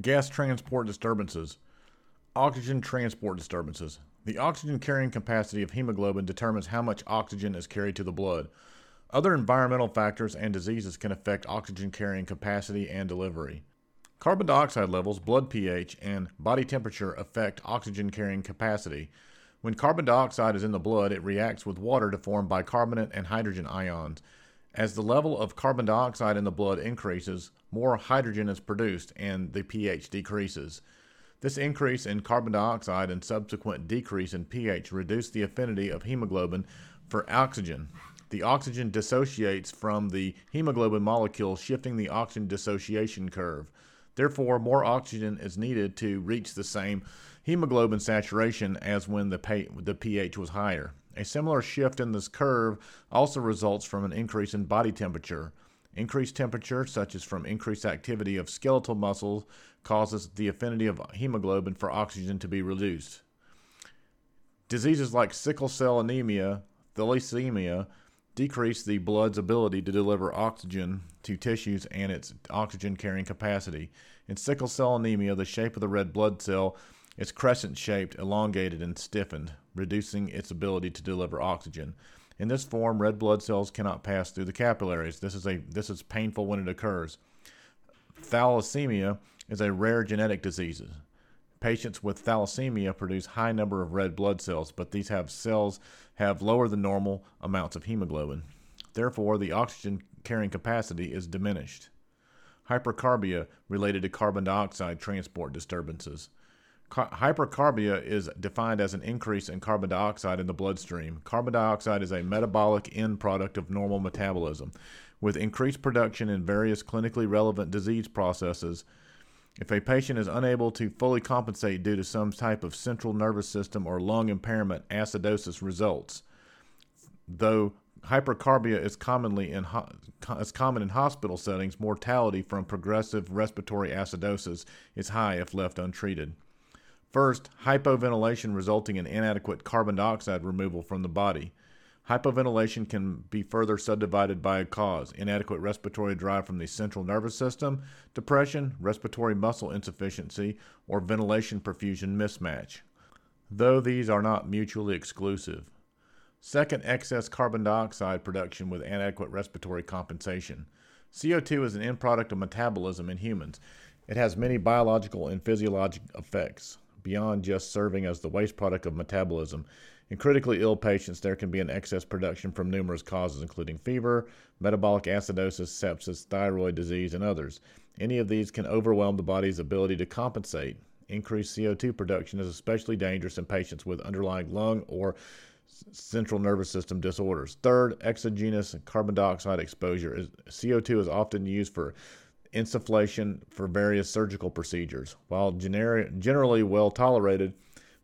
Gas transport disturbances. Oxygen transport disturbances. The oxygen carrying capacity of hemoglobin determines how much oxygen is carried to the blood. Other environmental factors and diseases can affect oxygen carrying capacity and delivery. Carbon dioxide levels, blood pH, and body temperature affect oxygen carrying capacity. When carbon dioxide is in the blood, it reacts with water to form bicarbonate and hydrogen ions. As the level of carbon dioxide in the blood increases, more hydrogen is produced and the pH decreases. This increase in carbon dioxide and subsequent decrease in pH reduce the affinity of hemoglobin for oxygen. The oxygen dissociates from the hemoglobin molecule, shifting the oxygen dissociation curve. Therefore, more oxygen is needed to reach the same hemoglobin saturation as when the, pH was higher. A similar shift in this curve also results from an increase in body temperature. Increased temperature, such as from increased activity of skeletal muscles, causes the affinity of hemoglobin for oxygen to be reduced. Diseases like sickle cell anemia, thalassemia, decrease the blood's ability to deliver oxygen to tissues and its oxygen carrying capacity. In sickle cell anemia, the shape of the red blood cell is crescent shaped, elongated, and stiffened, reducing its ability to deliver oxygen. In this form, red blood cells cannot pass through the capillaries. This is a this is painful when it occurs. Thalassemia is a rare genetic disease. Patients with thalassemia produce high number of red blood cells, but these have cells have lower than normal amounts of hemoglobin. Therefore, the oxygen carrying capacity is diminished. Hypercarbia related to carbon dioxide transport disturbances. Hypercarbia is defined as an increase in carbon dioxide in the bloodstream. Carbon dioxide is a metabolic end product of normal metabolism. With increased production in various clinically relevant disease processes, if a patient is unable to fully compensate due to some type of central nervous system or lung impairment, acidosis results. Though hypercarbia is commonly in ho- is common in hospital settings, mortality from progressive respiratory acidosis is high if left untreated. First, hypoventilation resulting in inadequate carbon dioxide removal from the body. Hypoventilation can be further subdivided by a cause inadequate respiratory drive from the central nervous system, depression, respiratory muscle insufficiency, or ventilation perfusion mismatch, though these are not mutually exclusive. Second, excess carbon dioxide production with inadequate respiratory compensation. CO2 is an end product of metabolism in humans. It has many biological and physiologic effects beyond just serving as the waste product of metabolism. In critically ill patients, there can be an excess production from numerous causes, including fever, metabolic acidosis, sepsis, thyroid disease, and others. Any of these can overwhelm the body's ability to compensate. Increased CO2 production is especially dangerous in patients with underlying lung or central nervous system disorders. Third, exogenous carbon dioxide exposure. CO2 is often used for insufflation for various surgical procedures. While generally well tolerated,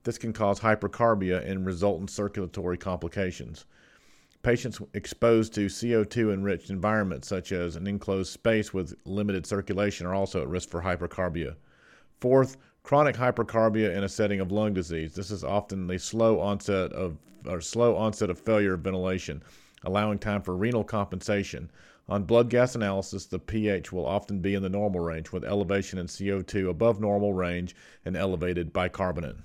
this can cause hypercarbia and resultant circulatory complications. Patients exposed to CO2 enriched environments, such as an enclosed space with limited circulation, are also at risk for hypercarbia. Fourth, chronic hypercarbia in a setting of lung disease. This is often the slow onset of or slow onset of failure of ventilation, allowing time for renal compensation. On blood gas analysis, the pH will often be in the normal range with elevation in CO2 above normal range and elevated bicarbonate.